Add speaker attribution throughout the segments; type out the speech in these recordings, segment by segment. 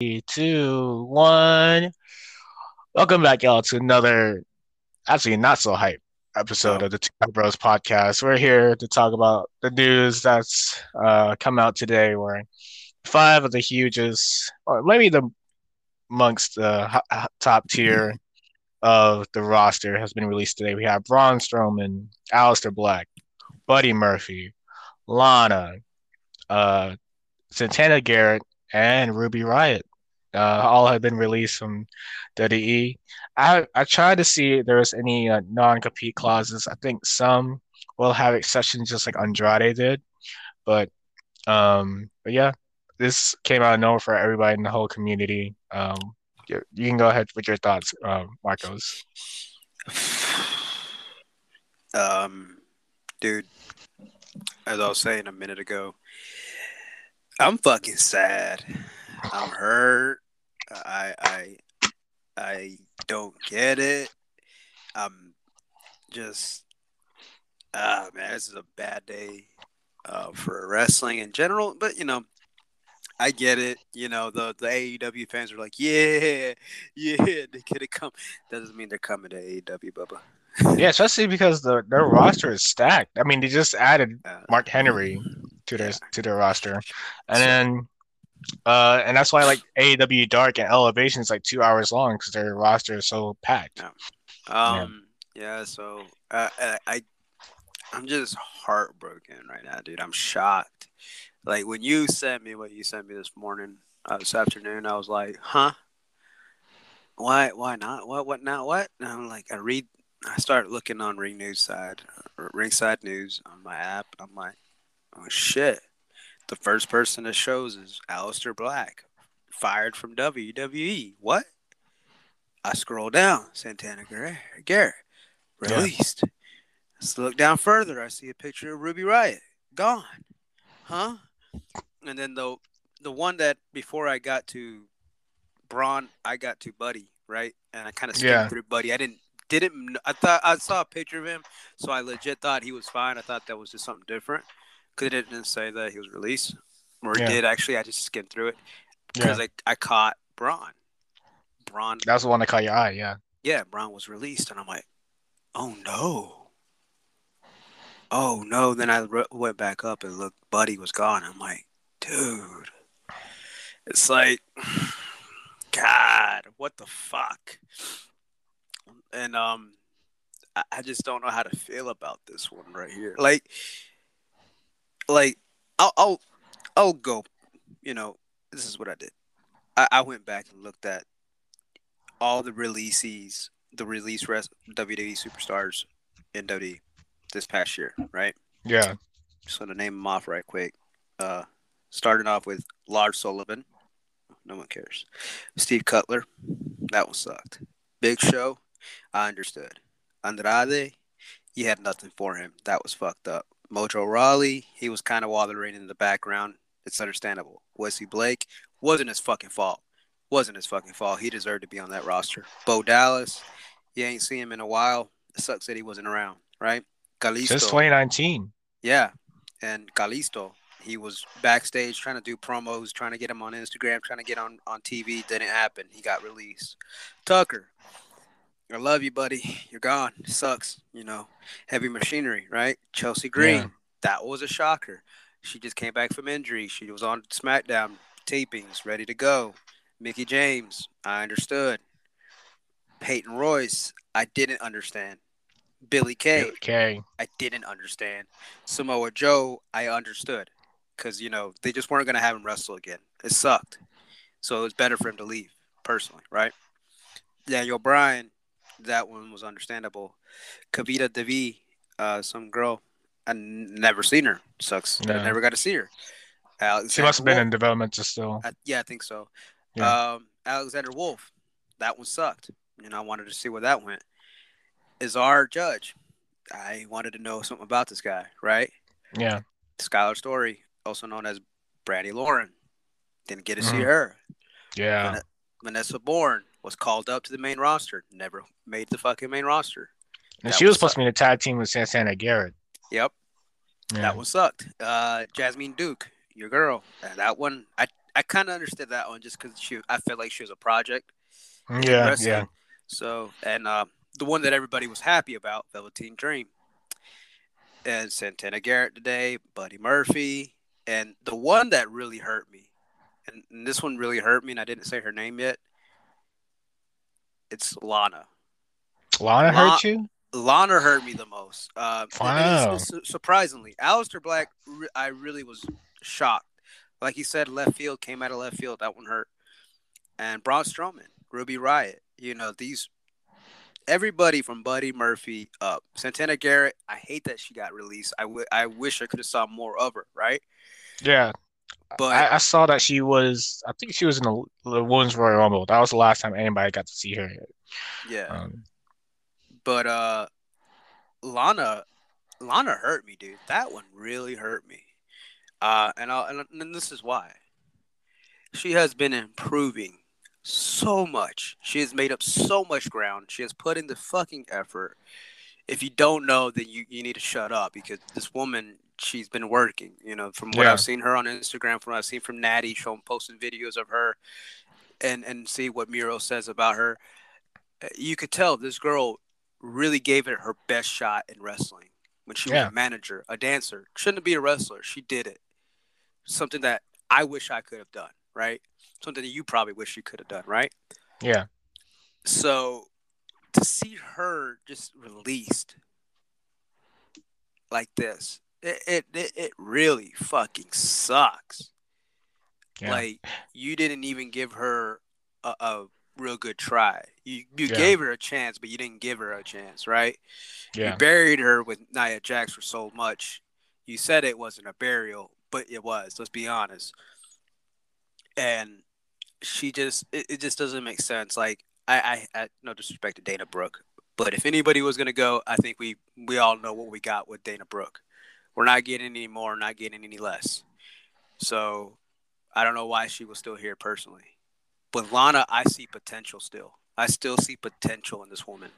Speaker 1: Three, two, one. Welcome back, y'all, to another actually not so hype episode of the Two Hype Bros podcast. We're here to talk about the news that's uh, come out today, where five of the hugest, or maybe the amongst the top tier of the roster has been released today. We have Braun Strowman, Aleister Black, Buddy Murphy, Lana, uh, Santana Garrett, and Ruby Riot. Uh, all have been released from WWE. I I tried to see if there was any uh, non-compete clauses. I think some will have exceptions, just like Andrade did. But um, but yeah, this came out of nowhere for everybody in the whole community. Um, you, you can go ahead with your thoughts, um, Marcos.
Speaker 2: Um, dude, as I was saying a minute ago, I'm fucking sad. I'm hurt. I I I don't get it. I'm just ah man, this is a bad day uh, for wrestling in general. But you know, I get it. You know, the the AEW fans are like, yeah, yeah, they could have come. That doesn't mean they're coming to AEW, Bubba.
Speaker 1: Yeah, especially because the their roster is stacked. I mean, they just added
Speaker 2: Uh,
Speaker 1: Mark Henry to their
Speaker 2: Yeah.
Speaker 1: to their roster, and then uh, and that's why like AEW Dark and Elevation is like two hours long because their roster is so packed.
Speaker 2: Um. Yeah. so uh, I, I, I'm just heartbroken right now, dude. I'm shocked. Like when you sent me what you sent me this morning, uh, this afternoon, I was like, huh? Why? Why not? What? What now? What? And I'm like, I read. I start looking on Ring News side, Ringside News on my app. I'm like, oh shit. The first person that shows is Aleister Black, fired from WWE. What? I scroll down, Santana Garrett, Garrett
Speaker 1: Yeah.
Speaker 2: released. Let's look down further. I see a picture of Ruby Riot gone, huh? And then the the one that before I got to Braun, I got to Buddy, right? And I kind of skipped
Speaker 1: Yeah.
Speaker 2: through Buddy. I didn't didn't I thought I saw a picture of him, so I legit thought he was fine. I thought that was just something different because it didn't say that he was released, or it
Speaker 1: Yeah.
Speaker 2: did actually. I just skimmed through it
Speaker 1: Yeah,
Speaker 2: because I I caught Braun. Braun
Speaker 1: that's the one that caught your eye. Yeah,
Speaker 2: yeah, Braun was released, and I'm like, oh no, oh no. Then I re- went back up and looked, Buddy was gone. I'm like, dude, it's like, God, what the fuck? And um, I, I just don't know how to feel about this one right here. Like, like I'll I'll I'll go. You know, this is what I did. I, I went back and looked at all the releases, the release rest WWE superstars in WWE this past year, right?
Speaker 1: yeah,
Speaker 2: Just gonna name them off right quick. Uh, starting off with Lars Sullivan, no one cares. Steve Cutler, that one sucked. Big Show, I understood. Andrade, you had nothing for him. That was fucked up. Mojo Rawley, he was kind of wandering in the background. It's understandable. Wesley Blake wasn't his fucking fault. Wasn't his fucking fault. He deserved to be on that roster. Bo Dallas, you ain't seen him in a while. It sucks that he wasn't around, right? Kalisto,
Speaker 1: since 2019.
Speaker 2: yeah. And Kalisto, he was backstage trying to do promos, trying to get him on Instagram, trying to get on, on TV. Didn't happen. He got released. Tucker, I love you, buddy. You're gone. sucks. You know, heavy machinery, right? Chelsea Green,
Speaker 1: Yeah.
Speaker 2: that was a shocker. She just came back from injury. She was on SmackDown tapings, ready to go. Mickie James, I understood. Peyton Royce, I didn't understand. Billie Kay,
Speaker 1: Billie Kay.
Speaker 2: I didn't understand. Samoa Joe, I understood. Because, you know, they just weren't going to have him wrestle again. It sucked. So it was better for him to leave, personally, right? Daniel Bryan, that one was understandable. Kavita Devi, uh, some girl, I n- never seen her. Sucks. that I never got to see her.
Speaker 1: she must have been
Speaker 2: Wolf-
Speaker 1: in development still.
Speaker 2: I, yeah, I think so.
Speaker 1: Yeah.
Speaker 2: Um, Alexander Wolf, that one sucked. You know, I wanted to see where that went. Is our judge? I wanted to know something about this guy, right?
Speaker 1: Yeah,
Speaker 2: Skyler Story, also known as Brandy Lauren, didn't get to see
Speaker 1: Mhm.
Speaker 2: her.
Speaker 1: yeah,
Speaker 2: Vanessa Borne was called up to the main roster, never made the fucking main roster.
Speaker 1: and
Speaker 2: that
Speaker 1: she was supposed to be in a tag team with Santana Garrett.
Speaker 2: Yep,
Speaker 1: Yeah,
Speaker 2: that one sucked. Uh, Jessamyn Duke, your girl, that one, I I kind of understood that one just because she I felt like she was a project.
Speaker 1: Yeah, yeah.
Speaker 2: So and uh, the one that everybody was happy about, Velveteen Dream, and Santana Garrett today, Buddy Murphy, and the one that really hurt me, and, and this one really hurt me, and I didn't say her name yet. It's Lana.
Speaker 1: Lana
Speaker 2: La-
Speaker 1: hurt you?
Speaker 2: Lana hurt me the most. Uh,
Speaker 1: Wow.
Speaker 2: surprisingly, Aleister Black, re- I really was shocked. Like he said, left field came out of left field. That one hurt. And Braun Strowman, Ruby Riot. You know these. Everybody from Buddy Murphy up. Santana Garrett. I hate that she got released. I, w- I wish I could have saw more of her. Right.
Speaker 1: Yeah.
Speaker 2: But
Speaker 1: I, I saw that she was, I think she was in the, the Women's Royal Rumble. That was the last time anybody got to see her.
Speaker 2: yeah.
Speaker 1: Um,
Speaker 2: But uh Lana Lana hurt me, dude. That one really hurt me. Uh and I'll, and, and this is why. She has been improving so much. She has made up so much ground. She has put in the fucking effort. If you don't know, then you, you need to shut up because this woman, she's been working. You know, from what
Speaker 1: Yeah.
Speaker 2: I've seen her on Instagram, from what I've seen from Natty, showing posting videos of her, and and see what Miro says about her. uh, You could tell this girl really gave it her best shot in wrestling when she was a manager, a dancer. Shouldn't be a wrestler. She did it. Something that I wish I could have done. Right. Something that you probably wish you could have done. Right
Speaker 1: yeah.
Speaker 2: so to see her just released like this it it, it, really fucking sucks.
Speaker 1: Yeah.
Speaker 2: like you didn't even give her a, a real good try. You you
Speaker 1: Yeah.
Speaker 2: gave her a chance but you didn't give her a chance right?
Speaker 1: Yeah.
Speaker 2: you buried her with Nia Jax for so much. You said it wasn't a burial but it was let's be honest. And she just it, it just doesn't make sense. Like I, I I no disrespect to Dana Brooke but if anybody was gonna go I think we we all know what we got with Dana Brooke we're not getting any more not getting any less so I don't know why she was still here personally but Lana I see potential still I still see potential in this woman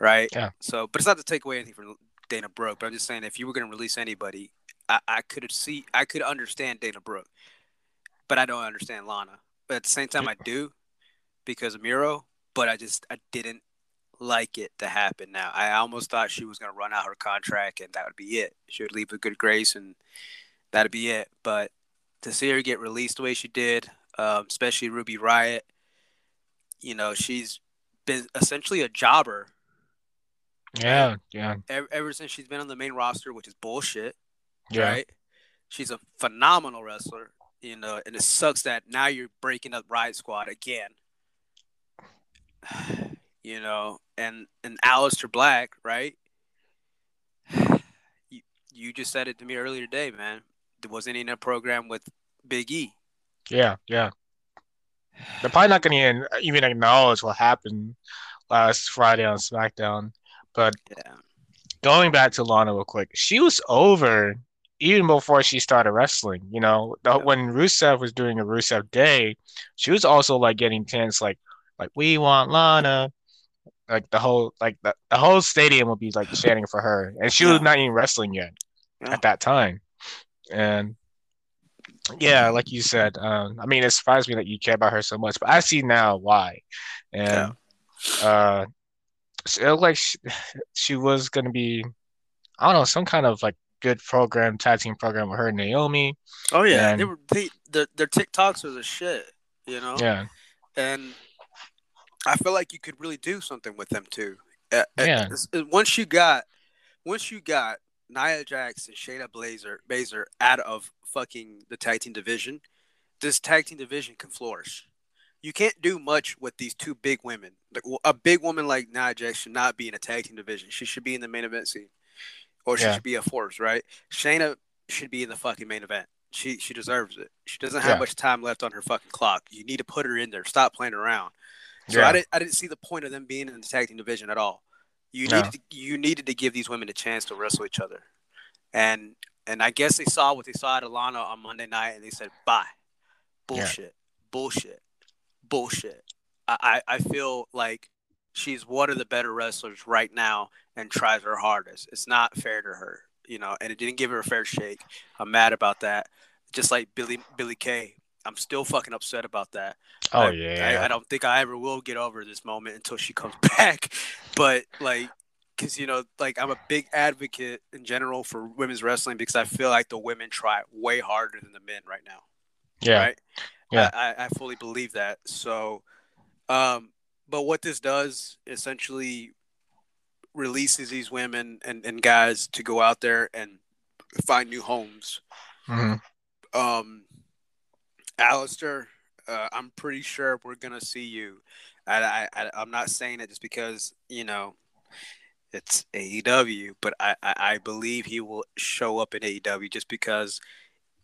Speaker 2: right
Speaker 1: Yeah.
Speaker 2: so but it's not to take away anything from Dana Brooke but I'm just saying if you were gonna release anybody I, I could see I could understand Dana Brooke but I don't understand Lana. But at the same time, I do because of Miro. But I just I didn't like it to happen. Now I almost thought she was gonna run out her contract and that would be it. She would leave with good grace and that'd be it. But to see her get released the way she did, um, especially Ruby Riot, you know, she's been essentially a jobber
Speaker 1: Yeah. Yeah.
Speaker 2: ever, ever since she's been on the main roster, which is bullshit.
Speaker 1: Yeah.
Speaker 2: right? She's a phenomenal wrestler, you know, and it sucks that now you're breaking up Riot Squad again. you know, and and Aleister Black, right? You, you just said it to me earlier today, man. There wasn't in a program with Big E.
Speaker 1: Yeah. Yeah. They're probably not going to even acknowledge what happened last Friday on SmackDown. But
Speaker 2: Yeah.
Speaker 1: going back to Lana real quick, she was over even before she started wrestling. You know, the,
Speaker 2: Yeah.
Speaker 1: when Rusev was doing a Rusev Day, she was also like getting tense, like, like we want Lana. Like the whole, like the, the whole stadium would be like chanting for her, and she was not even wrestling yet
Speaker 2: Yeah.
Speaker 1: at that time. And yeah, like you said, um, I mean, it surprised me that you care about her so much, but I see now why. And uh, it looked like she, she was gonna be, I don't know, some kind of like good program, tag team program with her and Naomi.
Speaker 2: Oh yeah,
Speaker 1: And-
Speaker 2: they were they, their their TikToks was a shit, you know.
Speaker 1: Yeah,
Speaker 2: and I feel like you could really do something with them too. Uh, uh,
Speaker 1: Yeah.
Speaker 2: uh, once you got, once you got Nia Jax and Shayna Blazer Baszler out of fucking the tag team division, this tag team division can flourish. You can't do much with these two big women. A big woman like Nia Jax should not be in a tag team division. She should be in the main event scene, or she
Speaker 1: Yeah.
Speaker 2: should be a force, right? Shayna should be in the fucking main event. She she deserves it. She doesn't have
Speaker 1: Yeah.
Speaker 2: much time left on her fucking clock. You need to put her in there. Stop playing around. So
Speaker 1: Yeah.
Speaker 2: I didn't I didn't see the point of them being in the tag team division at all. You
Speaker 1: No.
Speaker 2: needed to, you needed to give these women a chance to wrestle each other, and and I guess they saw what they saw at Alana on Monday night, and they said bye, bullshit, bullshit, bullshit. I, I I feel like she's one of the better wrestlers right now and tries her hardest. It's not fair to her, you know, and it didn't give her a fair shake. I'm mad about that. Just like Billie Billie Kay, I'm still fucking upset about that.
Speaker 1: Oh
Speaker 2: I,
Speaker 1: yeah.
Speaker 2: I, I don't think I ever will get over this moment until she comes back. But like, because you know, like I'm a big advocate in general for women's wrestling because I feel like the women try way harder than the men right now.
Speaker 1: yeah.
Speaker 2: Right.
Speaker 1: Yeah.
Speaker 2: I, I, fully believe that. So, um, but what this does essentially releases these women and, and guys to go out there and find new homes.
Speaker 1: hmm
Speaker 2: Um, Aleister, uh, I'm pretty sure we're gonna see you. I, I, I I'm not saying it just because you know it's AEW, but I, I, I believe he will show up in AEW just because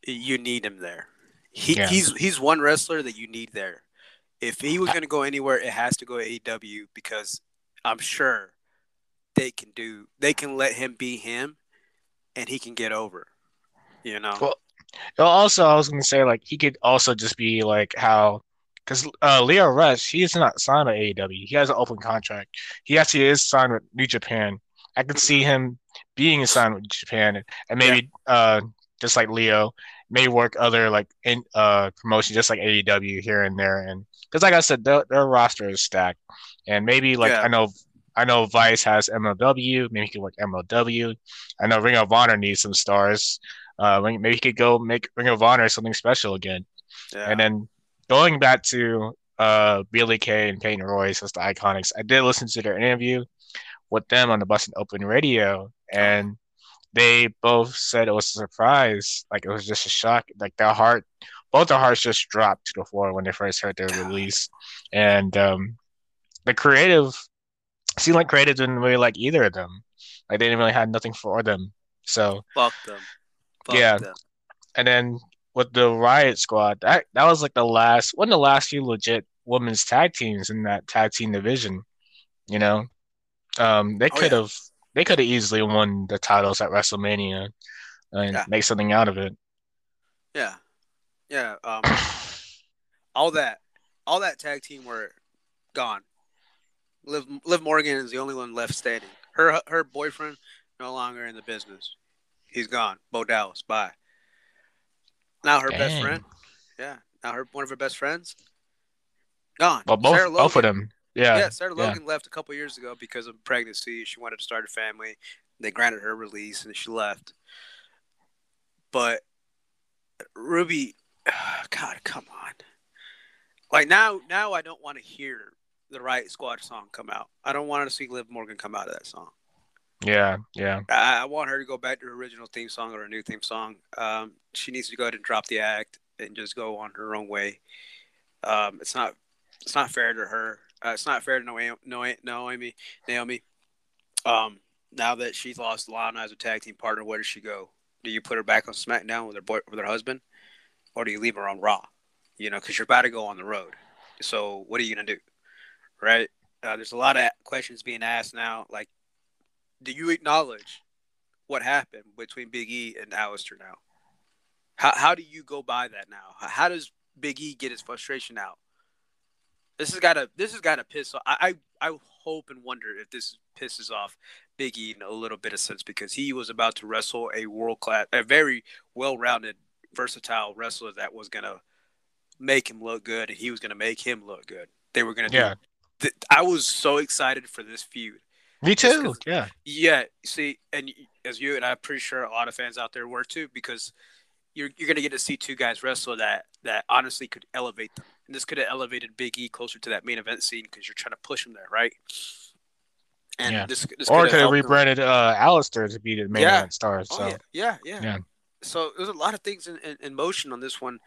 Speaker 2: you need him there. He,
Speaker 1: Yeah.
Speaker 2: He's he's one wrestler that you need there. If he was gonna go anywhere, it has to go to AEW because I'm sure they can do they can let him be him, and he can get over. You know.
Speaker 1: Well, Well, also, I was gonna say like he could also just be like how, because uh, Lio Rush, he is not signed with AEW. He has an open contract. He actually is signed with New Japan. I could see him being signed with Japan, and maybe uh, just like Lio, may work other like in uh promotions, just like AEW here and there. And because like I said, their, their roster is stacked, and maybe like
Speaker 2: Yeah.
Speaker 1: I know. I know Vice has MLW. Maybe he could work MLW. I know Ring of Honor needs some stars. Uh, maybe he could go make Ring of Honor something special again.
Speaker 2: Yeah.
Speaker 1: And then going back to uh Billie Kay and Peyton Royce as the Iconics, I did listen to their interview with them on the Busted Open Radio, and they both said it was a surprise. Like it was just a shock. Like their heart, both their hearts just dropped to the floor when they first heard their release. And um, the creative seemed like creative didn't really like either of them. Like they didn't really have nothing for them. So
Speaker 2: Fuck them.
Speaker 1: Yeah.
Speaker 2: them.
Speaker 1: and then with the Riot Squad, that that was like the last one of the last few legit women's tag teams in that tag team division. You know, um, they
Speaker 2: Oh,
Speaker 1: could
Speaker 2: yeah.
Speaker 1: have they could have easily won the titles at WrestleMania and
Speaker 2: Yeah.
Speaker 1: make something out of it.
Speaker 2: Yeah. Yeah. Um, all that, all that tag team were gone. Liv, Liv Morgan is the only one left standing. Her her boyfriend no longer in the business. He's gone. Bo Dallas. Bye. Now her best friend. Yeah. Now her one of her best friends. Gone.
Speaker 1: Well, both
Speaker 2: Sarah
Speaker 1: both of them. Yeah,
Speaker 2: Yeah, Sarah
Speaker 1: yeah.
Speaker 2: Logan left a couple years ago because of pregnancy. She wanted to start a family. They granted her release and she left. But Ruby, God, come on. Like now, now I don't want to hear the Riot Squad song come out. I don't want to see Liv Morgan come out of that song.
Speaker 1: Yeah, yeah.
Speaker 2: I, want her to go back to her original theme song or a new theme song. Um, she needs to go ahead and drop the act and just go on her own way. Um, it's not it's not fair to her. Uh, it's not fair to Naomi. Naomi. Naomi. Um, now that she's lost Lana as a tag team partner, where does she go? Do you put her back on SmackDown with her boy with her husband, or do you leave her on Raw? You know, because you're about to go on the road. So what are you gonna do, right? Uh, there's a lot of questions being asked now. Like, do you acknowledge what happened between Big E and Aleister now? How how do you go by that now? How, does Big E get his frustration out? This has got to this has got to piss off. I, I I hope and wonder if this pisses off Big E in a little bit of sense because he was about to wrestle a world class, a very well rounded, versatile wrestler that was gonna make him look good, and he was gonna make him look good. They were gonna do.
Speaker 1: Yeah.
Speaker 2: Th- I was so excited for this feud.
Speaker 1: Me too. Yeah,
Speaker 2: Yeah, see, and as you and I'm pretty sure a lot of fans out there were too, because you're you're gonna get to see two guys wrestle that that honestly could elevate them, and this could have elevated Big E closer to that main event scene because you're trying to push him there, right? And
Speaker 1: Yeah.
Speaker 2: this, this
Speaker 1: or
Speaker 2: could
Speaker 1: could have
Speaker 2: helped him-
Speaker 1: rebranded uh Aleister to be the main
Speaker 2: Yeah.
Speaker 1: event star.
Speaker 2: Oh
Speaker 1: So
Speaker 2: yeah, yeah, yeah.
Speaker 1: Yeah.
Speaker 2: So there's a lot of things in, in, in motion on this one.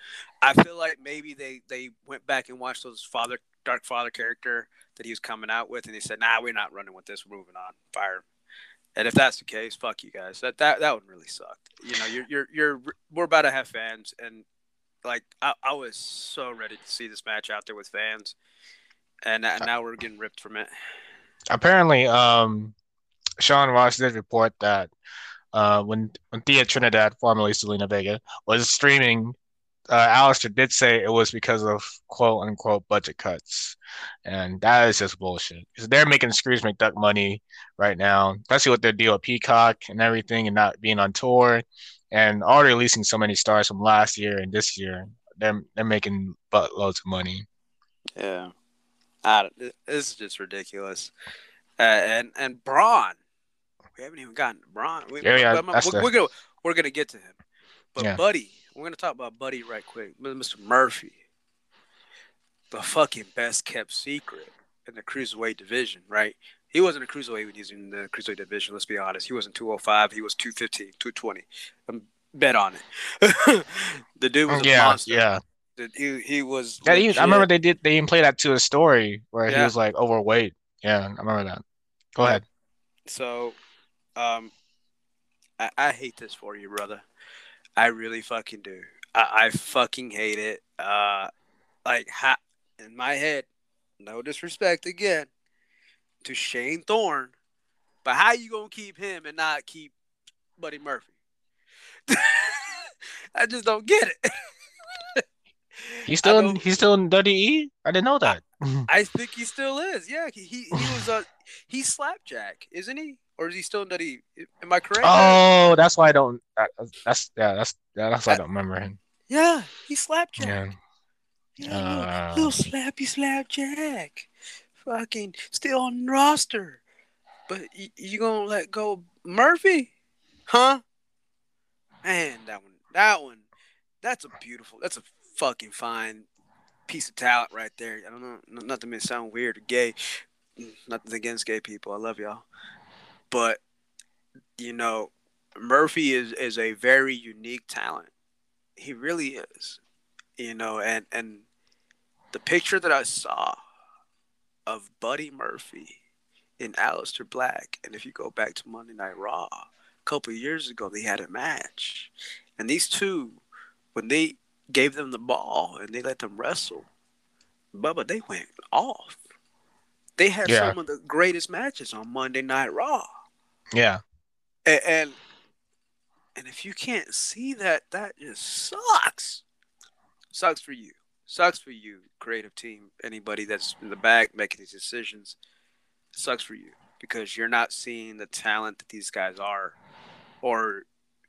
Speaker 2: I feel like maybe they they went back and watched those father Dark Father character that he was coming out with, and he said, "Nah, we're not running with this. We're moving on. Fire." him." And if that's the case, fuck you guys. That that that would really suck. You know, you're you're you're we're about to have fans, and like I, I was so ready to see this match out there with fans, and, and now we're getting ripped from it.
Speaker 1: apparently, um, Sean Ross did report that uh, when when Thea Trinidad, formerly Zelina Vega, was streaming, uh, Aleister did say it was because of quote unquote budget cuts, and that is just bullshit. Because they're making Scrooge McDuck money right now, especially with their deal with Peacock and everything, and not being on tour, and already releasing so many stars from last year and this year. they're they're making buttloads of money.
Speaker 2: Yeah, I, this is just ridiculous. Uh, and and Braun, we haven't even gotten to Braun. We,
Speaker 1: Yeah, yeah,
Speaker 2: we're, we're,
Speaker 1: the-
Speaker 2: we're gonna we're gonna get to him, but
Speaker 1: Yeah.
Speaker 2: Buddy, we're gonna talk about Buddy right quick. Mr. Murphy, the fucking best kept secret in the cruiserweight division, right? He wasn't a cruiserweight when he was in the cruiserweight division. Let's be honest. He wasn't 205. He was 215, 220. I'm bet on it. the dude was a
Speaker 1: yeah,
Speaker 2: monster.
Speaker 1: yeah.
Speaker 2: The- He, he was.
Speaker 1: Yeah, he-
Speaker 2: legit.
Speaker 1: I remember they did they even played that to a story where he was like overweight. Yeah, I remember that. Go ahead.
Speaker 2: So, um, I, I hate this for you, brother. I really fucking do. I, I fucking hate it. Uh, like ha- in my head, no disrespect again to Shane Thorne, but how you gonna keep him and not keep Buddy Murphy? I just don't get it.
Speaker 1: He's still in, he's still in WWE. I didn't know that.
Speaker 2: I think he still is. Yeah, he he, he was a he's slapjack, isn't he? Or is he still in WWE? Am I correct?
Speaker 1: oh, that's why I don't. That, that's yeah. That's yeah, that's why I don't remember him.
Speaker 2: Yeah, he's slapjack.
Speaker 1: Yeah.
Speaker 2: Yeah,
Speaker 1: Uh.
Speaker 2: little, little slappy slapjack. Fucking still on roster. But y- you gonna let go Murphy? Huh? Man, that one that one that's a beautiful that's a fucking fine piece of talent right there. I don't know not to make it sound weird or gay. Nothing against gay people. I love y'all. But you know, Murphy is is a very unique talent. He really is. You know, and and the picture that I saw of Buddy Murphy in Aleister Black, and if you go back to Monday Night Raw a couple of years ago, they had a match, and these two, when they gave them the ball and they let them wrestle, Bubba, they went off. They had
Speaker 1: Yeah.
Speaker 2: some of the greatest matches on Monday Night Raw,
Speaker 1: Yeah.
Speaker 2: and and, and if you can't see that, that just sucks. Sucks for you. Sucks for you, creative team. Anybody that's in the back making these decisions, sucks for you because you're not seeing the talent that these guys are, or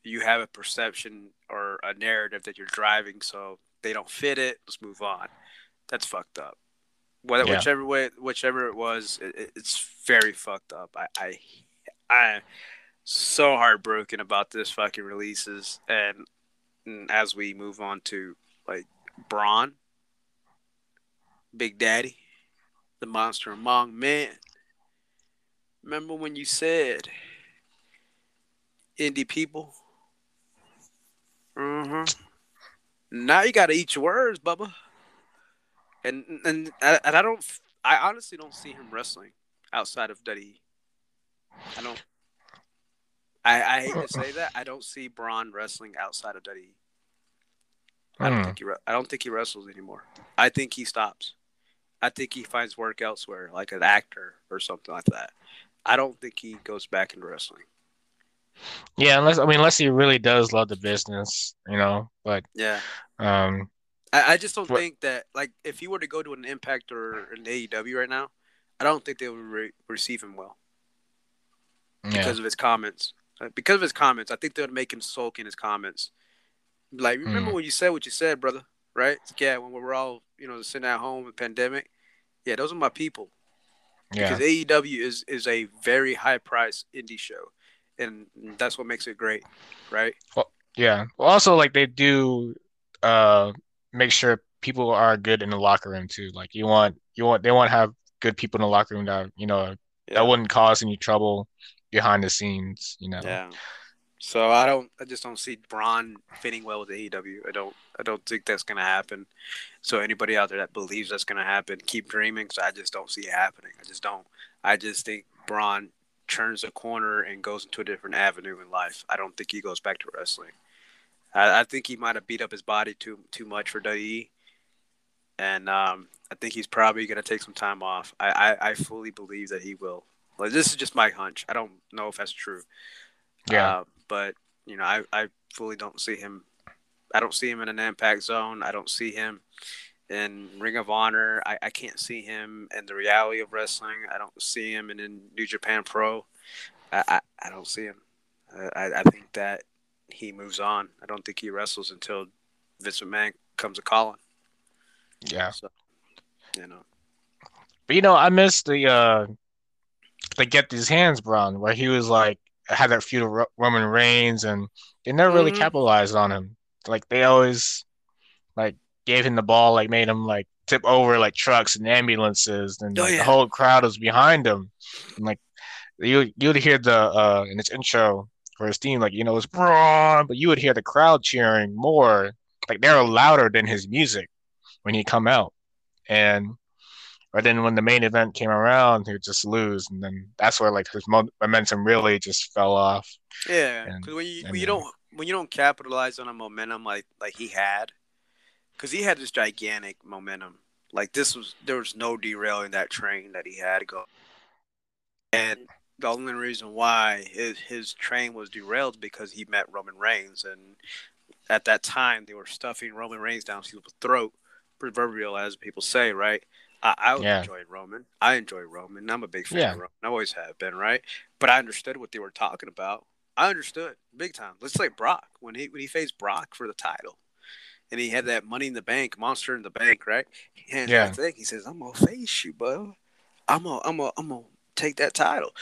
Speaker 2: you have a perception or a narrative that you're driving, so they don't fit it. Let's move on. That's fucked up. Whether
Speaker 1: Yeah.
Speaker 2: whichever way, whichever it was, it, it- it's very fucked up. I, I, I, so heartbroken about this fucking releases, and, and as we move on to like Braun, Big Daddy, the monster among men. Remember when you said indie people? Mm-hmm. Now you got to eat your words, Bubba. And and and I don't. I honestly don't see him wrestling outside of WWE. I don't. I, I hate to say that. I don't see Braun wrestling outside of WWE. I don't
Speaker 1: Hmm.
Speaker 2: think he. I don't think he wrestles anymore. I think he stops. I think he finds work elsewhere, like an actor or something like that. I don't think he goes back into wrestling.
Speaker 1: Yeah, unless I mean, unless he really does love the business, you know. But
Speaker 2: Yeah,
Speaker 1: um,
Speaker 2: I, I just don't
Speaker 1: What-
Speaker 2: think that. Like, if he were to go to an Impact or an AEW right now, I don't think they would re- receive him well
Speaker 1: yeah,
Speaker 2: because of his comments. Uh, Because of his comments, I think they would make him sulk in his comments. Like, remember
Speaker 1: Hmm.
Speaker 2: when you said what you said, brother? Right? Yeah, when we were all, you know, sitting at home with pandemic. Yeah, those are my people.
Speaker 1: yeah,
Speaker 2: because AEW is is a very high price indie show, and that's what makes it great, right?
Speaker 1: Well, yeah. Well, also, like they do, uh, make sure people are good in the locker room too. Like you want, you want, they want to have good people in the locker room that you know that wouldn't cause any trouble behind the scenes. You know.
Speaker 2: Yeah. So I don't. I just don't see Braun fitting well with AEW. I don't. I don't think that's gonna happen. So anybody out there that believes that's gonna happen, keep dreaming. Because I just don't see it happening. I just don't. I just think Braun turns a corner and goes into a different avenue in life. I don't think he goes back to wrestling. I, I think he might have beat up his body too too much for WWE, and um, I think he's probably gonna take some time off. I, I, I fully believe that he will. Like this is just my hunch. I don't know if that's true.
Speaker 1: Yeah.
Speaker 2: Uh, but you know, I, I fully don't see him. I don't see him in an impact zone. I don't see him in Ring of Honor. I, I can't see him in the reality of wrestling. I don't see him in, in New Japan Pro. I, I, I don't see him. I, I think that he moves on. I don't think he wrestles until Vince McMahon comes a calling.
Speaker 1: Yeah.
Speaker 2: So, you know.
Speaker 1: But you know, I miss the uh the get these hands Braun, where he was like had that feud with Roman Reigns, and they never really
Speaker 2: Mhm.
Speaker 1: capitalized on him. Like they always like gave him the ball, like made him like tip over like trucks and ambulances, and
Speaker 2: Oh, yeah.
Speaker 1: the whole crowd was behind him. And like you you'd hear the uh in its intro for his team, like you know it's Braun, but you would hear the crowd cheering more. Like they're louder than his music when he come out, and. But then when the main event came around, he would just lose, and then that's where like his momentum really just fell off.
Speaker 2: Yeah, because when you when you don't when you don't capitalize on a momentum like like he had, because he had this gigantic momentum. Like this was there was no derailing that train that he had go. And the only reason why his his train was derailed because he met Roman Reigns, and at that time they were stuffing Roman Reigns down people's throat, proverbial as people say, right? I, I
Speaker 1: Yeah.
Speaker 2: enjoyed Roman. I enjoy Roman. I'm a big fan
Speaker 1: Yeah.
Speaker 2: of Roman. I always have been, right? But I understood what they were talking about. I understood big time. Let's say Brock when he when he faced Brock for the title, and he had that Money in the Bank, Monster in the Bank, right? And
Speaker 1: Yeah.
Speaker 2: I think he says, "I'm gonna face you, bro. I'm gonna I'm gonna I'm gonna take that title."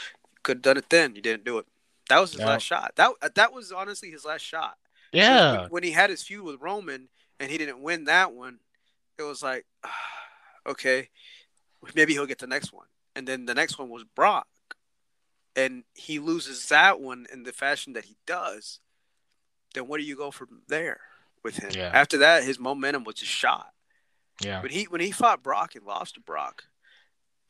Speaker 2: Could have done it then. You didn't do it. That was his last shot. That that was honestly his last shot.
Speaker 1: Yeah,
Speaker 2: When, when he had his feud with Roman and he didn't win that one, it was like, okay, maybe he'll get the next one. And then the next one was Brock. And he loses that one in the fashion that he does. Then where do you go from there with him?
Speaker 1: Yeah.
Speaker 2: After that, his momentum was just shot.
Speaker 1: yeah,
Speaker 2: When he when he fought Brock and lost to Brock,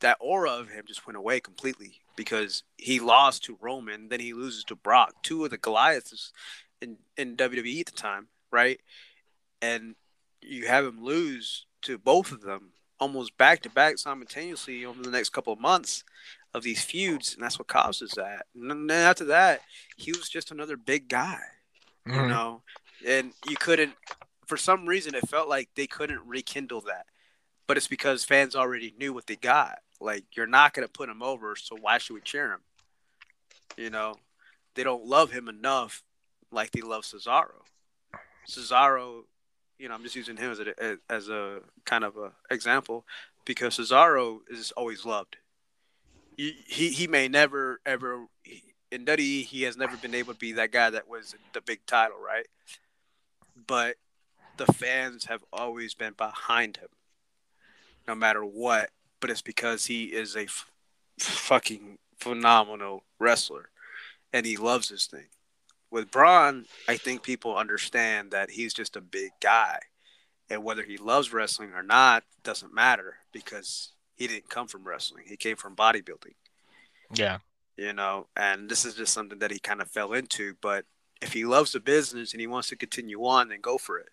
Speaker 2: that aura of him just went away completely because he lost to Roman, then he loses to Brock, two of the Goliaths in in WWE at the time, right? And you have him lose to both of them almost back to back simultaneously over the next couple of months of these feuds, and that's what causes that. And then after that, he was just another big guy you
Speaker 1: Mhm.
Speaker 2: know? And you couldn't for some reason it felt like they couldn't rekindle that. But it's because fans already knew what they got. Like you're not going to put him over so why should we cheer him? You know? They don't love him enough like they love cesaro. Cesaro you know i'm just using him as a as a kind of a example because cesaro is always loved he he, he may never ever in WWE, he has never been able to be that guy that was the big title, right? But the fans have always been behind him, no matter what. But it's because he is a f- fucking phenomenal wrestler, and he loves this thing. With Braun, I think people understand that he's just a big guy, and whether he loves wrestling or not doesn't matter because he didn't come from wrestling; he came from bodybuilding
Speaker 1: yeah,
Speaker 2: you know, and this is just something that he kind of fell into. But if he loves the business and he wants to continue on, then go for it.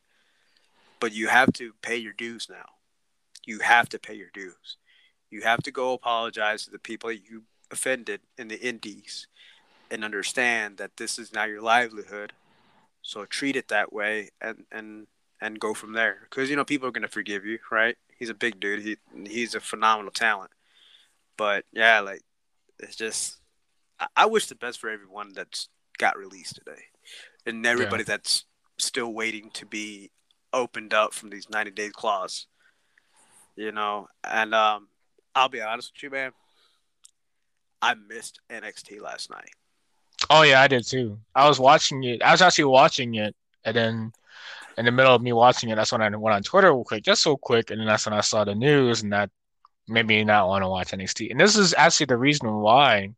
Speaker 2: But you have to pay your dues now. You have to pay your dues. You have to go apologize to the people you offended in the indies and understand that this is now your livelihood. So treat it that way and and and go from there. Because you know people are gonna forgive you, right? He's a big dude. He he's a phenomenal talent. But yeah, like it's just I, I wish the best for everyone that's got released today, and everybody that's still waiting to be opened up from these ninety day clause. You know, and um, I'll be honest with you, man. I missed NXT last night.
Speaker 1: Oh yeah, I did too. I was watching it. I was actually watching it, and then in the middle of me watching it, that's when I went on Twitter real quick, just so quick, and then that's when I saw the news, and that made me not want to watch NXT. And this is actually the reason why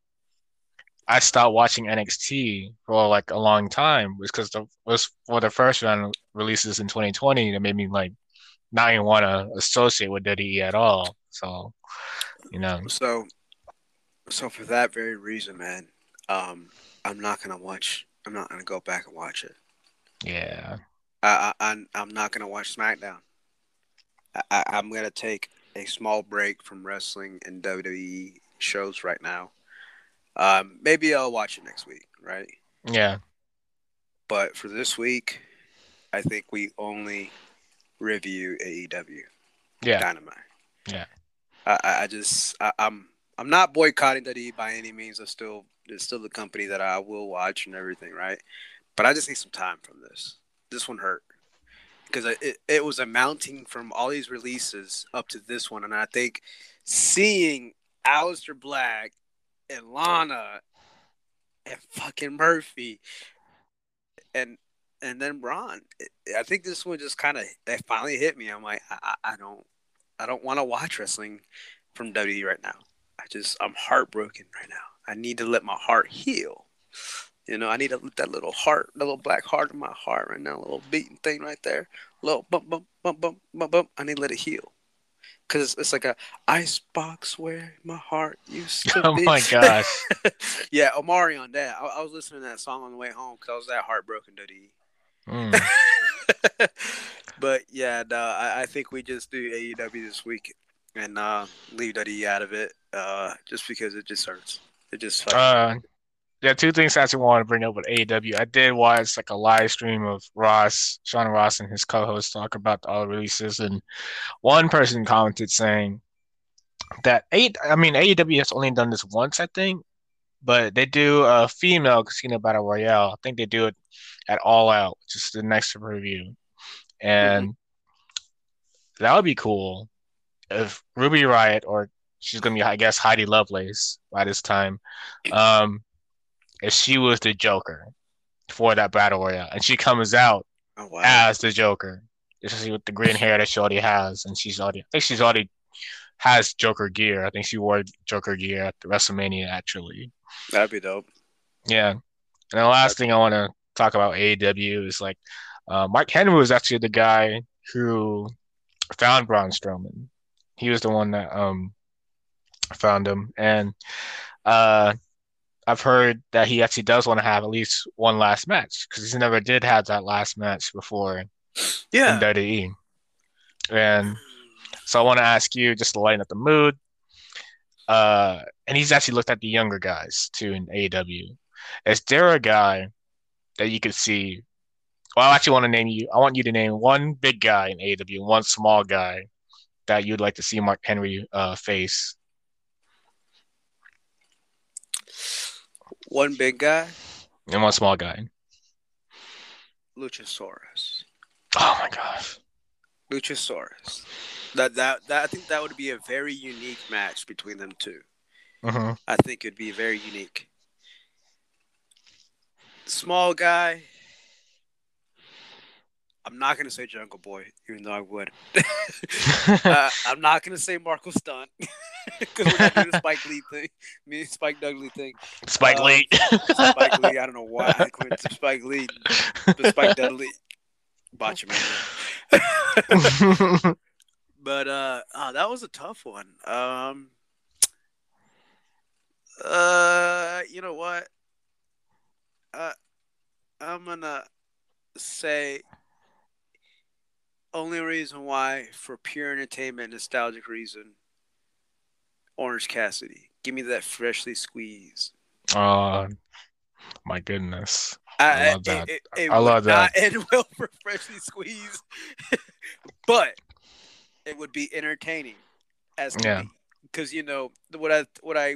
Speaker 1: I stopped watching NXT for like a long time, was because the was for the first round releases in 2020 that made me like not even want to associate with WWE at all. So, you know,
Speaker 2: So, so for that very reason, man, um, I'm not gonna watch. I'm not gonna go back and watch it.
Speaker 1: yeah,
Speaker 2: I, I I'm, not gonna watch SmackDown. I, I, I'm gonna take a small break from wrestling and WWE shows right now. Um, maybe I'll watch it next week, right?
Speaker 1: yeah,
Speaker 2: But for this week, I think we only review AEW
Speaker 1: yeah,
Speaker 2: Dynamite.
Speaker 1: Yeah.
Speaker 2: I, I- I just I, I'm I'm not boycotting WWE by any means. I still it's still the company that I will watch and everything, right? But I just need some time from this. This one hurt. because it, it was amounting from all these releases up to this one, and I think seeing Aleister Black and Lana and fucking Murphy and and then Braun, I think this one just kind of that finally hit me. I'm like, I, I don't, I don't want to watch wrestling from WWE right now. I just, I'm heartbroken right now. I need to let my heart heal. You know, I need to let that little heart, that little black heart in my heart right now, a little beating thing right there, little bump, bump, bump, bump, bump, bump. I need to let it heal. Cause it's like a ice box where my heart used to
Speaker 1: Oh
Speaker 2: be.
Speaker 1: my gosh.
Speaker 2: yeah, Omarion that. I, I was listening to that song on the way home because I was that heartbroken, dude.
Speaker 1: Mm.
Speaker 2: but yeah, no, I, I think we just do AEW this week and uh, leave WWE out of it, uh, just because it just hurts. It just fucking,
Speaker 1: Uh, yeah, two things I actually want to bring up with AEW. I did watch like a live stream of Ross, Sean Ross, and his co-host talk about all the releases, and one person commented saying that eight. I mean, AEW has only done this once, I think, but they do a female casino battle royale. I think they do it at All Out, which is the next review, and that would be cool if Ruby Riot or she's gonna be, I guess, Heidi Lovelace by this time. Um, if she was the Joker for that battle royale, and she comes out
Speaker 2: oh wow,
Speaker 1: as the Joker, especially with the green hair that she already has, and she's already, I think she's already has Joker gear. I think she wore Joker gear at the WrestleMania actually.
Speaker 2: that'd be dope.
Speaker 1: Yeah. And the last thing I want to talk about AEW is like uh, Mark Henry was actually the guy who found Braun Strowman. He was the one that um found him, and uh, I've heard that he actually does want to have at least one last match because he never did have that last match before in
Speaker 2: Yeah,
Speaker 1: WWE. And so I want to ask you just to lighten up the mood. Uh, and he's actually looked at the younger guys too in AEW. Is there a guy that you could see? Well, I actually want to name you. I want you to name one big guy in AEW, one small guy that you'd like to see Mark Henry uh, face.
Speaker 2: one big guy,
Speaker 1: And one small guy.
Speaker 2: Luchasaurus.
Speaker 1: Oh my gosh.
Speaker 2: Luchasaurus. That, that that I think that would be a very unique match between them two.
Speaker 1: hmm
Speaker 2: I think it'd be very unique. Small guy. I'm not gonna say Jungle Boy, even though I would. uh, I'm not gonna say Marko Stunt because we're doing the Spike Lee thing. Me and Spike Dudley thing.
Speaker 1: Spike
Speaker 2: uh,
Speaker 1: Lee.
Speaker 2: Spike Lee. I don't know why I went to Spike Lee, but Spike Dudley. Botch him. But uh, oh, that was a tough one. Um, uh, you know what? Uh, I'm gonna say only reason why for pure entertainment, nostalgic reason. Orange Cassidy, give me that freshly squeezed.
Speaker 1: Oh my goodness.
Speaker 2: I,
Speaker 1: love that.
Speaker 2: It, it, it
Speaker 1: I
Speaker 2: would
Speaker 1: love
Speaker 2: not end well for freshly squeezed, but it would be entertaining as
Speaker 1: Yeah.
Speaker 2: be. Because you know what I what I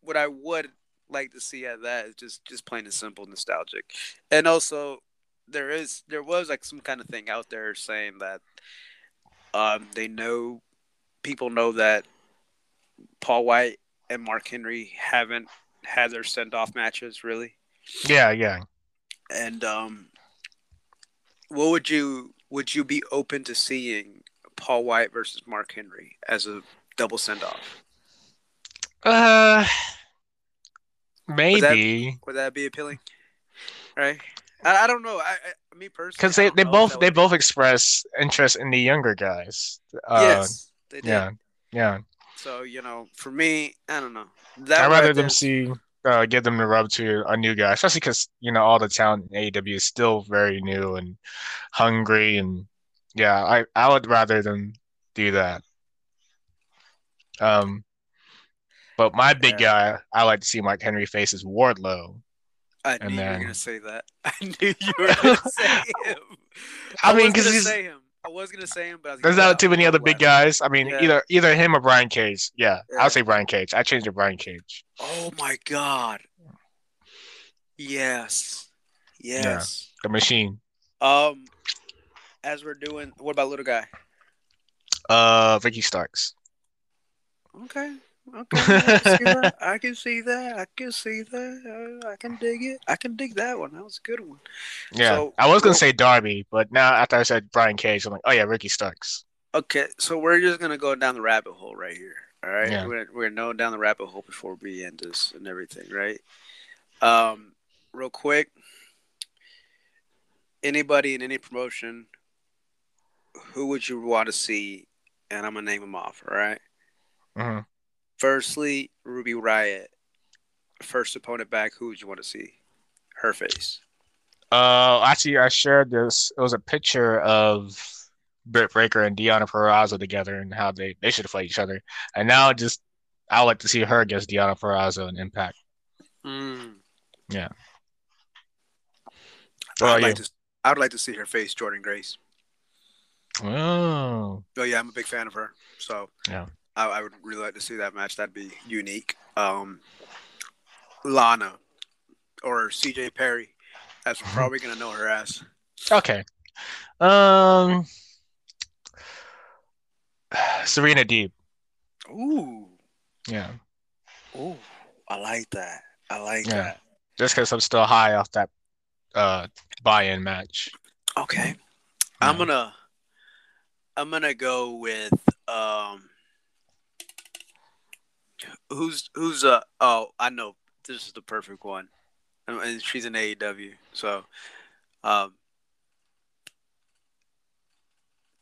Speaker 2: what I would like to see at that is just just plain and simple nostalgic, and also there is there was like some kind of thing out there saying that um they know people know that Paul White and Mark Henry haven't had their send off matches really
Speaker 1: Yeah, yeah.
Speaker 2: and um, what would you would you be open to seeing Paul White versus Mark Henry as a double send off?
Speaker 1: Uh,
Speaker 2: that-
Speaker 1: maybe
Speaker 2: Would that be appealing? Right? I, I don't know. I, I me personally,
Speaker 1: because they, they both they both express interest in the younger guys. Uh,
Speaker 2: yes, they did.
Speaker 1: Yeah. Yeah.
Speaker 2: So you know, for me, I don't know. That
Speaker 1: I'd
Speaker 2: right
Speaker 1: rather them see uh, give them the rub to a new guy, especially because you know all the talent in AEW is still very new and hungry, and yeah, I I would rather them do that. Um, but my big
Speaker 2: Yeah.
Speaker 1: guy I like to see Mark Henry face is Wardlow.
Speaker 2: I
Speaker 1: and
Speaker 2: knew you were gonna say that. I knew you were gonna say him.
Speaker 1: I mean, because he's
Speaker 2: say him. I was gonna say him, but I was
Speaker 1: there's not too many other big guys. I mean,
Speaker 2: Yeah.
Speaker 1: either either him or Brian Cage. Yeah,
Speaker 2: Yeah.
Speaker 1: I'll say Brian Cage. I changed to Brian Cage.
Speaker 2: Oh my god. Yes. Yes.
Speaker 1: The Machine.
Speaker 2: Um as we're doing, what about little guy?
Speaker 1: Uh, Ricky Starks.
Speaker 2: Okay. Okay. I can see that. I can see that. I can see that. I can dig it. I can dig that one. That was a good one.
Speaker 1: Yeah,
Speaker 2: So-
Speaker 1: I was gonna say Darby, but now after I said Brian Cage, I'm like, oh yeah, Ricky Starks.
Speaker 2: Okay, so we're just gonna go down the rabbit hole right here. All right,
Speaker 1: Yeah.
Speaker 2: we're we're going down the rabbit hole before we end this and everything, right? Um, real quick, anybody in any promotion, who would you want to see? And I'm gonna name them off. All right.
Speaker 1: hmm
Speaker 2: Firstly, Ruby Riott, first opponent back. Who would you want to see? Her face.
Speaker 1: Uh, actually, I shared this. It was a picture of Britt Baker and Deanna Purrazzo together and how they they should fight each other. And now, just I would like to see her against Deanna Purrazzo in Impact.
Speaker 2: Mm.
Speaker 1: Yeah. What
Speaker 2: I'd like to. I'd like to see her face Jordynne Grace.
Speaker 1: Oh,
Speaker 2: Oh yeah, I'm a big fan of her. So
Speaker 1: Yeah.
Speaker 2: I, I would really like to see that match. That'd be unique. Um, Lana or CJ Perry. That's probably gonna know her ass.
Speaker 1: okay. Um, Serena Deeb.
Speaker 2: Ooh,
Speaker 1: Yeah,
Speaker 2: ooh, I like that. I like
Speaker 1: Yeah.
Speaker 2: that.
Speaker 1: just because I'm still high off that uh buy-in match.
Speaker 2: Okay, I'm gonna, I'm gonna go with um. Who's who's uh oh I know this is the perfect one, and- she's in AEW so, um,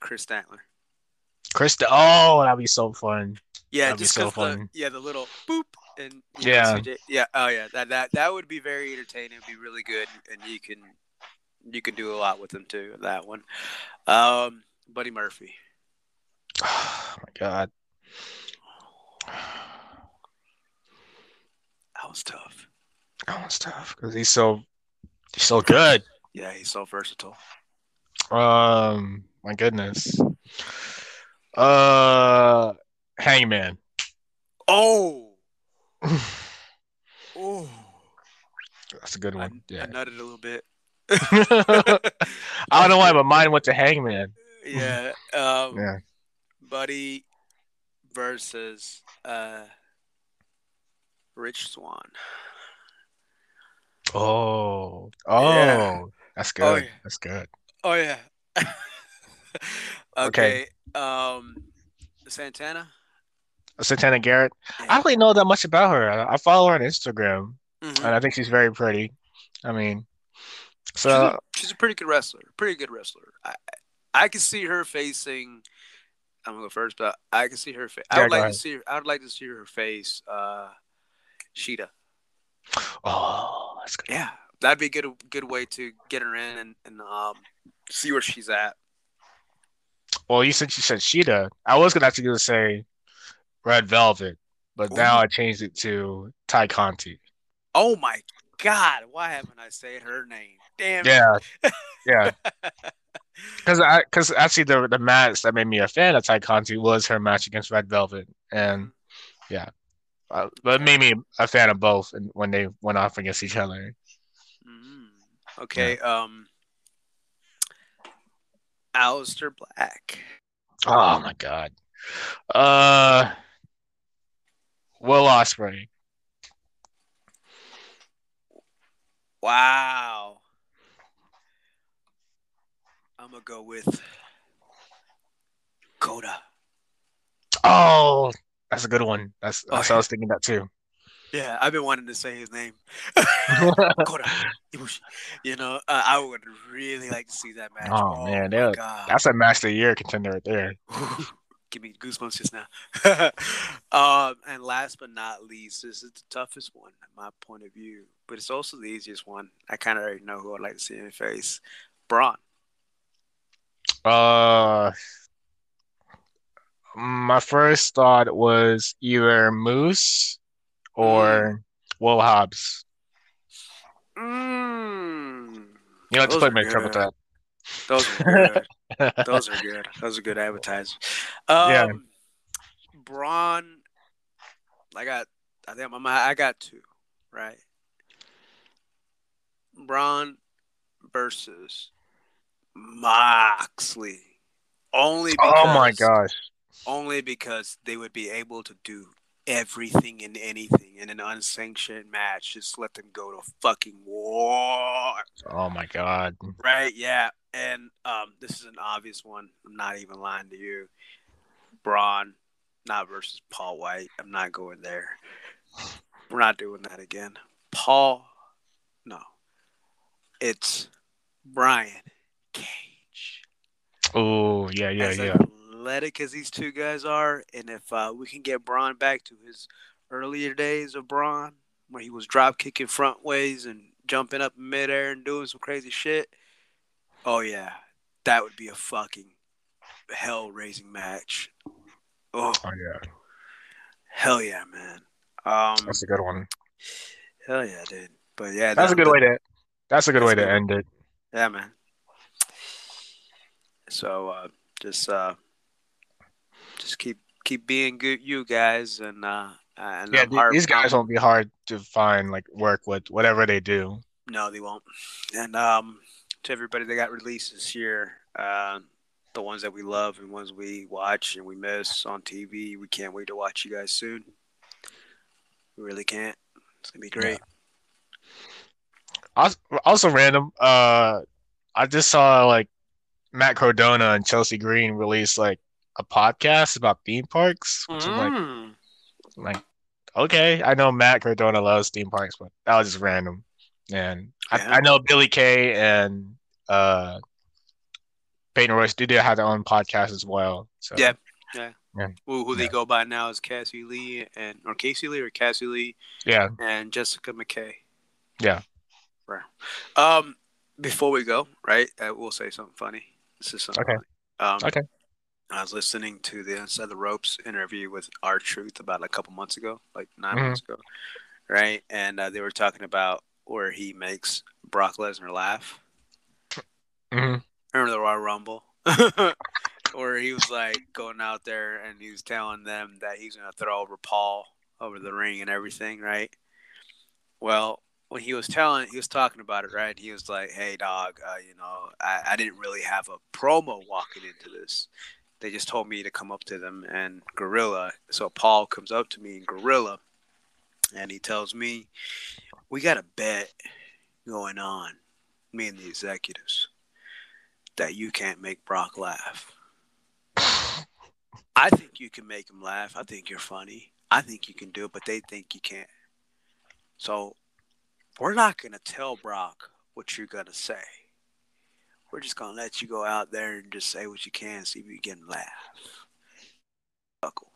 Speaker 2: Chris Statler.
Speaker 1: Krista. Oh, that'd be so fun.
Speaker 2: Yeah,
Speaker 1: That'd be
Speaker 2: just
Speaker 1: so
Speaker 2: 'cause the
Speaker 1: fun.
Speaker 2: yeah the little boop and you know,
Speaker 1: Yeah.
Speaker 2: CJ yeah oh yeah that that that would be very entertaining. It'd be really good, and you can you can do a lot with them too. That one, um, Buddy Murphy.
Speaker 1: Oh my god.
Speaker 2: That was tough.
Speaker 1: That was tough because he's so he's so good.
Speaker 2: Yeah, he's so versatile.
Speaker 1: Um, my goodness. Uh, Hangman.
Speaker 2: Oh, oh,
Speaker 1: That's a good
Speaker 2: I,
Speaker 1: one.
Speaker 2: I
Speaker 1: Yeah.
Speaker 2: nutted a little bit.
Speaker 1: I don't know why, but mine went to Hangman.
Speaker 2: yeah, um,
Speaker 1: Yeah.
Speaker 2: Buddy versus uh, Rich Swann.
Speaker 1: Oh. Oh.
Speaker 2: Yeah.
Speaker 1: That's
Speaker 2: Oh,
Speaker 1: good.
Speaker 2: yeah.
Speaker 1: That's good.
Speaker 2: Oh yeah.
Speaker 1: Okay.
Speaker 2: okay. Um, Santana.
Speaker 1: Santana Garrett. I don't really know that much about her. I, I follow her on Instagram,
Speaker 2: Mhm.
Speaker 1: and I think she's very pretty. I mean,
Speaker 2: she's,
Speaker 1: so
Speaker 2: a, she's a pretty good wrestler. Pretty good wrestler. I I can see her facing. I'm gonna go first, but I can see her. Fa- I would like to see. Her, I would like to see her face. Uh, Shida.
Speaker 1: oh, that's good.
Speaker 2: Yeah, that'd be a good good way to get her in and, and um see where she's at.
Speaker 1: Well, you said you said Shida. I was gonna actually gonna say Red Velvet, but now I changed it to Tay Conti.
Speaker 2: Oh my God! Why haven't I said her name? Damn. it.
Speaker 1: Yeah, yeah. Because I, because actually the the match that made me a fan of Tay Conti was her match against Red Velvet, and yeah, uh, but it made me a fan of both, and when they went off against each other.
Speaker 2: Mm, okay. Um. Aleister Black.
Speaker 1: Oh my god. Uh, Will Ospreay.
Speaker 2: Wow. I'm gonna go with Kota.
Speaker 1: Oh, that's a good one. That's,
Speaker 2: Oh,
Speaker 1: that's I was thinking that too.
Speaker 2: Yeah, I've been wanting to say his name. You know, uh, I would really like to see that match.
Speaker 1: Oh, man, that- That's a match of the year contender right there.
Speaker 2: Give me goosebumps just now. um, and last but not least, this is the toughest one, in my point of view, but it's also the easiest one. I kind of already know who I'd like to see in the face. Braun.
Speaker 1: Uh, my first thought was either Moose or Will Hobbs.
Speaker 2: Mm.
Speaker 1: You know, let's
Speaker 2: Those
Speaker 1: put
Speaker 2: are
Speaker 1: me in trouble with that.
Speaker 2: Those are good. Those are good. Those are good advertisers. Um,
Speaker 1: Yeah.
Speaker 2: Braun, I got. I think I'm, I got two, right? Braun versus Moxley. Only because,
Speaker 1: Oh my gosh.
Speaker 2: Only because,
Speaker 1: my gosh.
Speaker 2: Only because they would be able to do everything and anything in an unsanctioned match. Just let them go to fucking war.
Speaker 1: Oh my god.
Speaker 2: Right? Yeah. And um, this is an obvious one. I'm not even lying to you. Braun, not versus Paul White. I'm not going there. We're not doing that again. Paul, no. It's Brian Cage.
Speaker 1: Oh yeah, yeah,
Speaker 2: as
Speaker 1: yeah.
Speaker 2: Athletic as these two guys are, and if uh, we can get Braun back to his earlier days of Braun, where he was drop kicking front ways and jumping up in midair and doing some crazy shit, oh yeah, that would be a fucking hell raising match. Oh
Speaker 1: Oh yeah.
Speaker 2: hell yeah, man. Um,
Speaker 1: That's a good one.
Speaker 2: hell yeah, dude. But yeah,
Speaker 1: That's a
Speaker 2: that-
Speaker 1: good way to. That's a good
Speaker 2: That's
Speaker 1: way to end it.
Speaker 2: Yeah, man. So uh, just uh, just keep keep being good, you guys, and uh, and
Speaker 1: Yeah, th- these guys won't be hard to find like work with whatever they do.
Speaker 2: No, they won't. And um, to everybody that got released this year, uh, the ones that we love and ones we watch and we miss on TV, we can't wait to watch you guys soon. We really can't. It's gonna be great.
Speaker 1: Also, also random. Uh, I just saw like Matt Cardona and Chelsea Green release like a podcast about theme parks, which is like
Speaker 2: Mm.
Speaker 1: like okay. I know Matt Cardona loves theme parks, but that was just random. And
Speaker 2: Yeah.
Speaker 1: I, I know Billie Kay and uh Peyton Royce do have their own podcast as well. So
Speaker 2: Yeah. Yeah.
Speaker 1: Yeah.
Speaker 2: Who, who they
Speaker 1: Yeah.
Speaker 2: go by now is Cassie Lee and or Casey Lee or Cassie Lee
Speaker 1: yeah,
Speaker 2: and Jessica McKay.
Speaker 1: Yeah.
Speaker 2: Right. Um, before we go, right, I will say something funny. This is something.
Speaker 1: Okay.
Speaker 2: Funny. Um,
Speaker 1: Okay.
Speaker 2: I was listening to the Inside the Ropes interview with R Truth about a couple months ago, like 9
Speaker 1: Mhm.
Speaker 2: months ago, right? And uh, they were talking about where he makes Brock Lesnar laugh.
Speaker 1: hmm
Speaker 2: Remember the Royal Rumble? where he was like going out there and he was telling them that he's gonna throw over Paul over the ring and everything, right? Well, when he was telling, he was talking about it, right? He was like, "Hey, dog, uh, you know, I, I didn't really have a promo walking into this. They just told me to come up to them and gorilla. So Paul comes up to me and gorilla, and he tells me, "We got a bet going on, me and the executives, that you can't make Brock laugh." I think you can make him laugh. I think you're funny. I think you can do it, but they think you can't. So we're not going to tell Brock what you're going to say. We're just going to let you go out there and just say what you can, see if you can laugh. Buckle.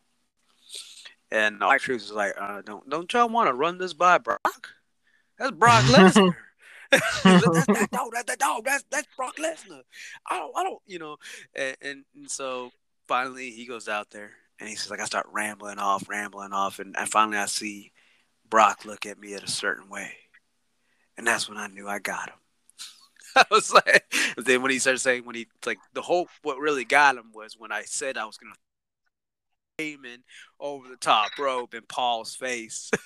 Speaker 2: And my truth is like, uh, don't don't y'all want to run this by Brock? That's Brock Lesnar. that's that dog. That's that dog. That's that's Brock Lesnar. I don't. I don't. You know. And, and and so finally he goes out there and he says like, I start rambling off, rambling off, and, and finally I see Brock look at me at a certain way, and that's when I knew I got him. I was like, then when he started saying when he like the whole what really got him was when I said I was gonna Heyman over the top rope in Paul's face.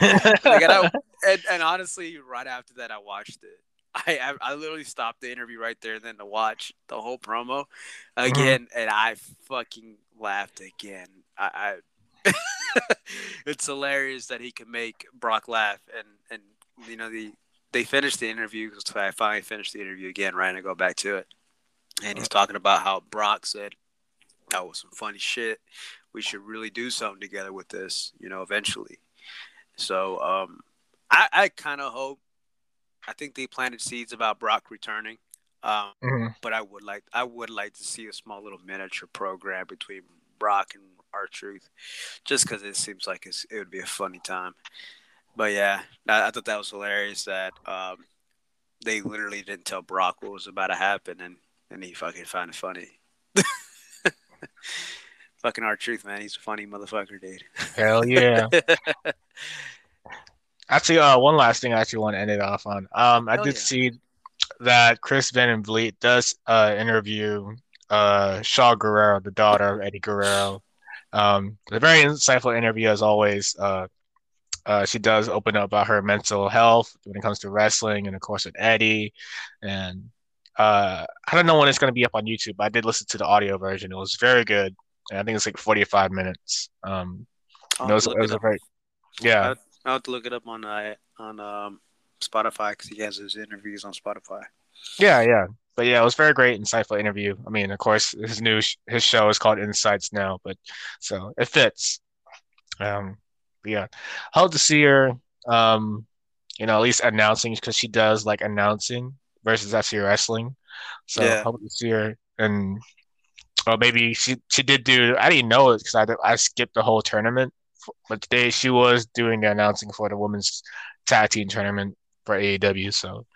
Speaker 2: Like, and, I- and, and honestly, right after that, I watched it. I, I I literally stopped the interview right there, and then to watch the whole promo mm-hmm. again, and I fucking laughed again. I, I it's hilarious that he can make Brock laugh, and and you know the they finished the interview. So I finally finished the interview again, right? And I go back to it, and he's talking about how Brock said that was some funny shit. We should really do something together with this, you know, eventually. So um, I, I kind of hope. I think they planted seeds about Brock returning, um,
Speaker 1: Mhm.
Speaker 2: but I would like I would like to see a small little miniature program between Brock and R Truth, just because it seems like it's, it would be a funny time. But yeah, I, I thought that was hilarious that um, they literally didn't tell Brock what was about to happen, and and he fucking found it funny. fucking R Truth, man, he's a funny motherfucker, dude.
Speaker 1: Hell yeah. Actually, uh, one last thing I actually want to end it off on. Um, I
Speaker 2: Hell
Speaker 1: did
Speaker 2: yeah.
Speaker 1: see that Chris Van Vliet does uh interview uh Shaul Guerrero, the daughter of Eddie Guerrero. Um, a very insightful interview as always. Uh, uh, she does open up about her mental health when it comes to wrestling, and of course with Eddie, and uh, I don't know when it's gonna be up on YouTube. But I did listen to the audio version. It was very good. And I think it's like 45 minutes. Um, it was, it was a very, yeah,
Speaker 2: I'll have to look it up on uh, on um, Spotify because he has his interviews on Spotify.
Speaker 1: yeah, yeah. But yeah, it was very great, insightful interview. I mean, of course, his new sh his show is called Insights now, but so it fits. Um, yeah, hope to see her. Um, you know, at least announcing because she does like announcing versus actually wrestling. So
Speaker 2: Yeah.
Speaker 1: hope to see her and well, maybe she she did do. I didn't know it because I I skipped the whole tournament, but today she was doing the announcing for the women's tag team tournament for AEW. So,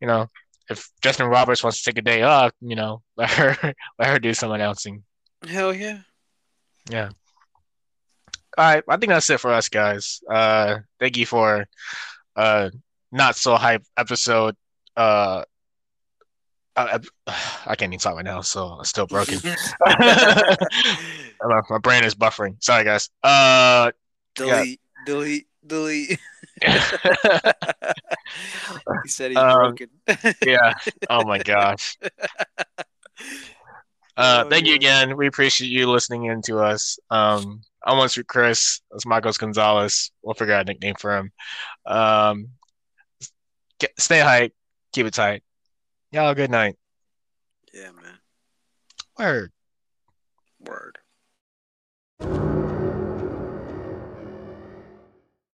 Speaker 1: you know, if Justin Roberts wants to take a day off, you know, let her let her do some announcing.
Speaker 2: Hell yeah!
Speaker 1: Yeah. All right, I think that's it for us, guys. Uh, thank you for uh not so hype episode. Uh, uh, I can't even talk right now, so I'm still broken. my, brain is buffering. Sorry, guys. Uh,
Speaker 2: delete, delete, delete. he said he's
Speaker 1: Um,
Speaker 2: broken.
Speaker 1: yeah. Oh my gosh. Uh,
Speaker 2: Oh,
Speaker 1: thank you again. We appreciate you listening in to us. Um, I'm once with Chris. That's Marcos Gonzalez. We'll figure out a nickname for him. Um, get, stay hype. Keep it tight. Y'all, good night.
Speaker 2: yeah, man.
Speaker 1: Word.
Speaker 2: Word.